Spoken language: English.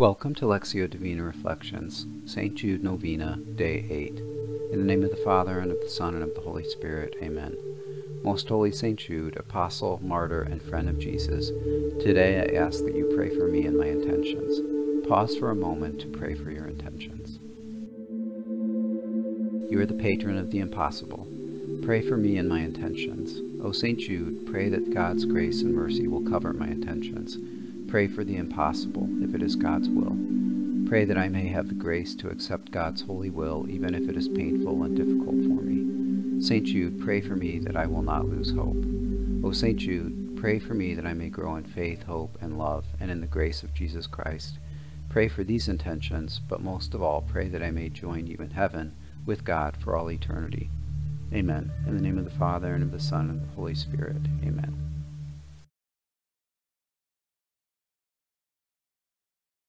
Welcome to Lectio Divina Reflections, St. Jude Novena, Day 8. In the name of the Father, and of the Son, and of the Holy Spirit. Amen. Most Holy St. Jude, Apostle, Martyr, and Friend of Jesus, today I ask that you pray for me and my intentions. Pause for a moment to pray for your intentions. You are the patron of the impossible. Pray for me and my intentions. O St. Jude, pray that God's grace and mercy will cover my intentions Pray for the impossible, if it is God's will. Pray that I may have the grace to accept God's holy will, even if it is painful and difficult for me. St. Jude, pray for me that I will not lose hope. O St. Jude, pray for me that I may grow in faith, hope, and love, and in the grace of Jesus Christ. Pray for these intentions, but most of all, pray that I may join you in heaven with God for all eternity. Amen. In the name of the Father, and of the Son, and of the Holy Spirit. Amen.